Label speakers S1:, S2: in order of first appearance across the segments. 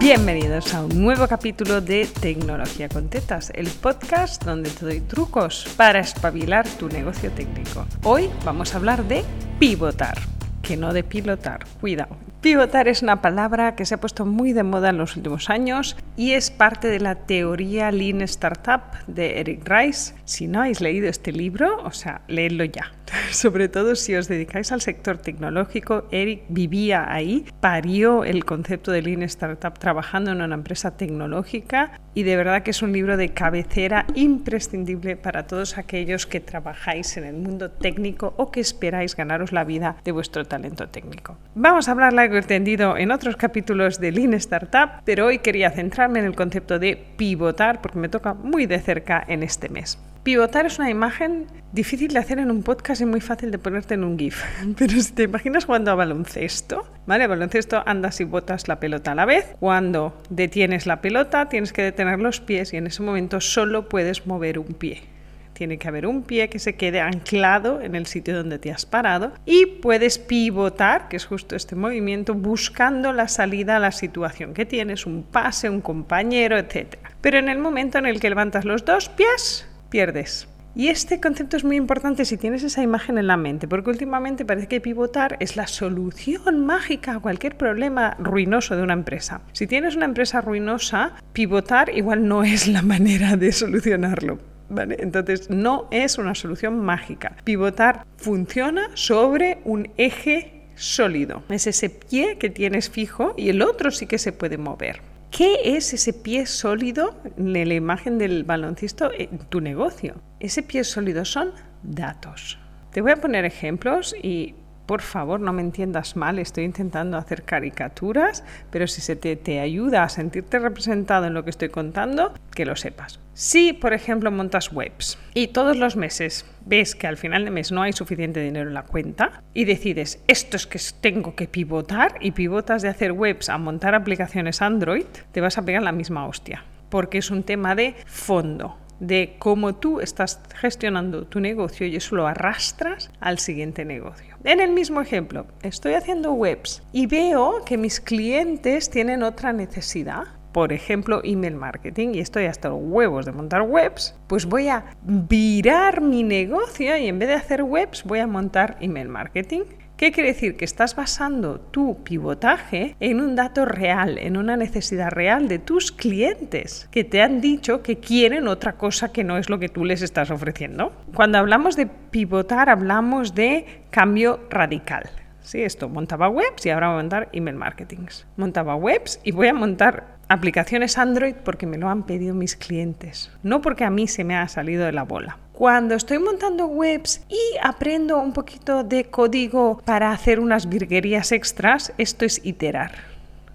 S1: Bienvenidos a un nuevo capítulo de Tecnología con Tetas, el podcast donde te doy trucos para espabilar tu negocio técnico. Hoy vamos a hablar de pivotar, que no de pilotar, cuidado. Pivotar es una palabra que se ha puesto muy de moda en los últimos años y es parte de la teoría Lean Startup de Eric Rice. Si no habéis leído este libro, o sea, leedlo ya. Sobre todo si os dedicáis al sector tecnológico, Eric vivía ahí, parió el concepto de Lean Startup trabajando en una empresa tecnológica y de verdad que es un libro de cabecera imprescindible para todos aquellos que trabajáis en el mundo técnico o que esperáis ganaros la vida de vuestro talento técnico. Vamos a hablar largo y tendido en otros capítulos de Lean Startup, pero hoy quería centrarme en el concepto de pivotar porque me toca muy de cerca en este mes. Pivotar es una imagen difícil de hacer en un podcast y muy fácil de ponerte en un GIF. Pero si te imaginas jugando a baloncesto, ¿vale? baloncesto andas y botas la pelota a la vez. Cuando detienes la pelota, tienes que detener los pies y en ese momento solo puedes mover un pie. Tiene que haber un pie que se quede anclado en el sitio donde te has parado y puedes pivotar, que es justo este movimiento, buscando la salida a la situación que tienes, un pase, un compañero, etc. Pero en el momento en el que levantas los dos pies, pierdes. Y este concepto es muy importante si tienes esa imagen en la mente, porque últimamente parece que pivotar es la solución mágica a cualquier problema ruinoso de una empresa. Si tienes una empresa ruinosa, pivotar igual no es la manera de solucionarlo. ¿Vale? Entonces no es una solución mágica. Pivotar funciona sobre un eje sólido. Es ese pie que tienes fijo y el otro sí que se puede mover. ¿Qué es ese pie sólido en la imagen del baloncista en tu negocio? Ese pie sólido son datos. Te voy a poner ejemplos y por favor no me entiendas mal, estoy intentando hacer caricaturas, pero si se te, ayuda a sentirte representado en lo que estoy contando, que lo sepas. Si, por ejemplo, montas webs y todos los meses ves que al final de mes no hay suficiente dinero en la cuenta y decides, esto es que tengo que pivotar y pivotas de hacer webs a montar aplicaciones Android, te vas a pegar la misma hostia, porque es un tema de fondo de cómo tú estás gestionando tu negocio y eso lo arrastras al siguiente negocio. En el mismo ejemplo, estoy haciendo webs y veo que mis clientes tienen otra necesidad. Por ejemplo, email marketing y estoy hasta los huevos de montar webs, pues voy a virar mi negocio y en vez de hacer webs voy a montar email marketing. ¿Qué quiere decir? Que estás basando tu pivotaje en un dato real, en una necesidad real de tus clientes que te han dicho que quieren otra cosa que no es lo que tú les estás ofreciendo. Cuando hablamos de pivotar, hablamos de cambio radical. Sí, esto montaba webs y ahora voy a montar email marketing. Montaba webs y voy a montar aplicaciones Android porque me lo han pedido mis clientes, no porque a mí se me ha salido de la bola cuando estoy montando webs y aprendo un poquito de código para hacer unas virguerías extras, esto es iterar,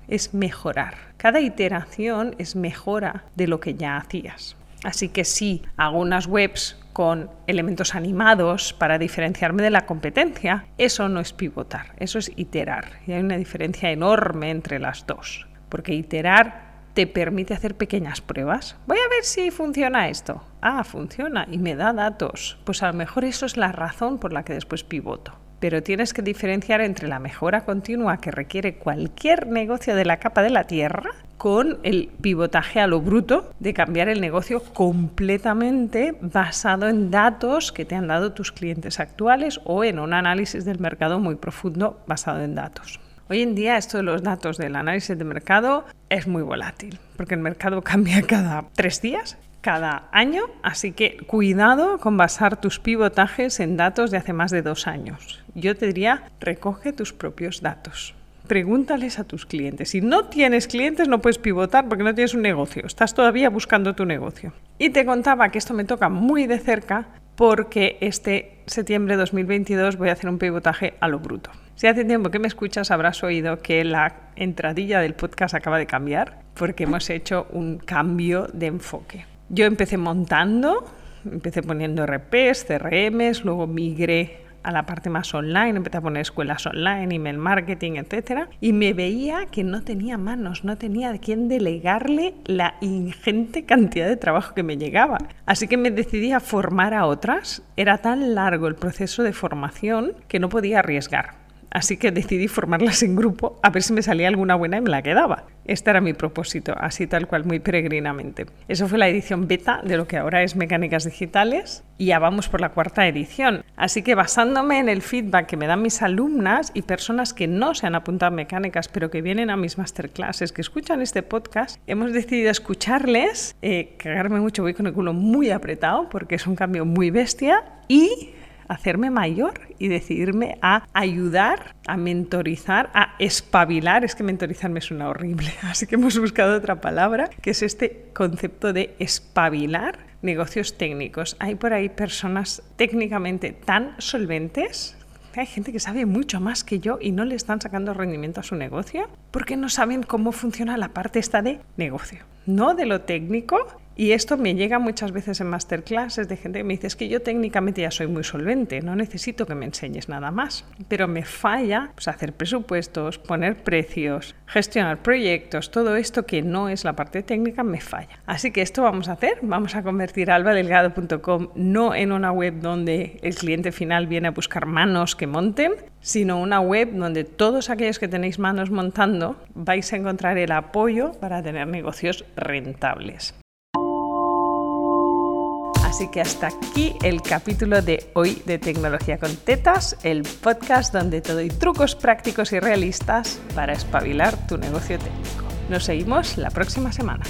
S1: es mejorar. Cada iteración es mejora de lo que ya hacías. Así que si hago unas webs con elementos animados para diferenciarme de la competencia, eso no es pivotar, eso es iterar. Y hay una diferencia enorme entre las dos, porque iterar te permite hacer pequeñas pruebas. Voy a ver si funciona esto. Ah, funciona y me da datos. Pues a lo mejor eso es la razón por la que después pivoto. Pero tienes que diferenciar entre la mejora continua que requiere cualquier negocio de la capa de la tierra con el pivotaje a lo bruto de cambiar el negocio completamente basado en datos que te han dado tus clientes actuales o en un análisis del mercado muy profundo basado en datos. Hoy en día esto de los datos del análisis de mercado es muy volátil, porque el mercado cambia cada tres días, cada año, así que cuidado con basar tus pivotajes en datos de hace más de dos años. Yo te diría, recoge tus propios datos. Pregúntales a tus clientes. Si no tienes clientes, no puedes pivotar porque no tienes un negocio. Estás todavía buscando tu negocio. Y te contaba que esto me toca muy de cerca porque este septiembre de 2022 voy a hacer un pivotaje a lo bruto. Si hace tiempo que me escuchas, habrás oído que la entradilla del podcast acaba de cambiar porque hemos hecho un cambio de enfoque. Yo empecé montando, empecé poniendo RPs, CRMs, luego migré a la parte más online, empecé a poner escuelas online, email marketing, etc. Y me veía que no tenía manos, no tenía a quién delegarle la ingente cantidad de trabajo que me llegaba. Así que me decidí a formar a otras. Era tan largo el proceso de formación que no podía arriesgar. Así que decidí formarlas en grupo a ver si me salía alguna buena y me la quedaba. Este era mi propósito, así tal cual, muy peregrinamente. Eso fue la edición beta de lo que ahora es Mecánicas Digitales y ya vamos por la cuarta edición. Así que basándome en el feedback que me dan mis alumnas y personas que no se han apuntado mecánicas pero que vienen a mis masterclasses, que escuchan este podcast, hemos decidido escucharles, eh, cagarme mucho, voy con el culo muy apretado porque es un cambio muy bestia y hacerme mayor y decidirme a ayudar, a mentorizar, a espabilar. Es que mentorizarme suena horrible, así que hemos buscado otra palabra, que es este concepto de espabilar negocios técnicos. Hay por ahí personas técnicamente tan solventes hay gente que sabe mucho más que yo y no le están sacando rendimiento a su negocio porque no saben cómo funciona la parte esta de negocio, no de lo técnico y esto me llega muchas veces en masterclasses de gente que me dice, que yo técnicamente ya soy muy solvente, no necesito que me enseñes nada más, pero me falla pues, hacer presupuestos, poner precios, gestionar proyectos, todo esto que no es la parte técnica me falla. Así que esto vamos a hacer, vamos a convertir albadelgado.com no en una web donde el cliente final viene a buscar manos que monten, sino una web donde todos aquellos que tenéis manos montando vais a encontrar el apoyo para tener negocios rentables. Así que hasta aquí el capítulo de hoy de Tecnología con Tetas, el podcast donde te doy trucos prácticos y realistas para espabilar tu negocio técnico. Nos seguimos la próxima semana.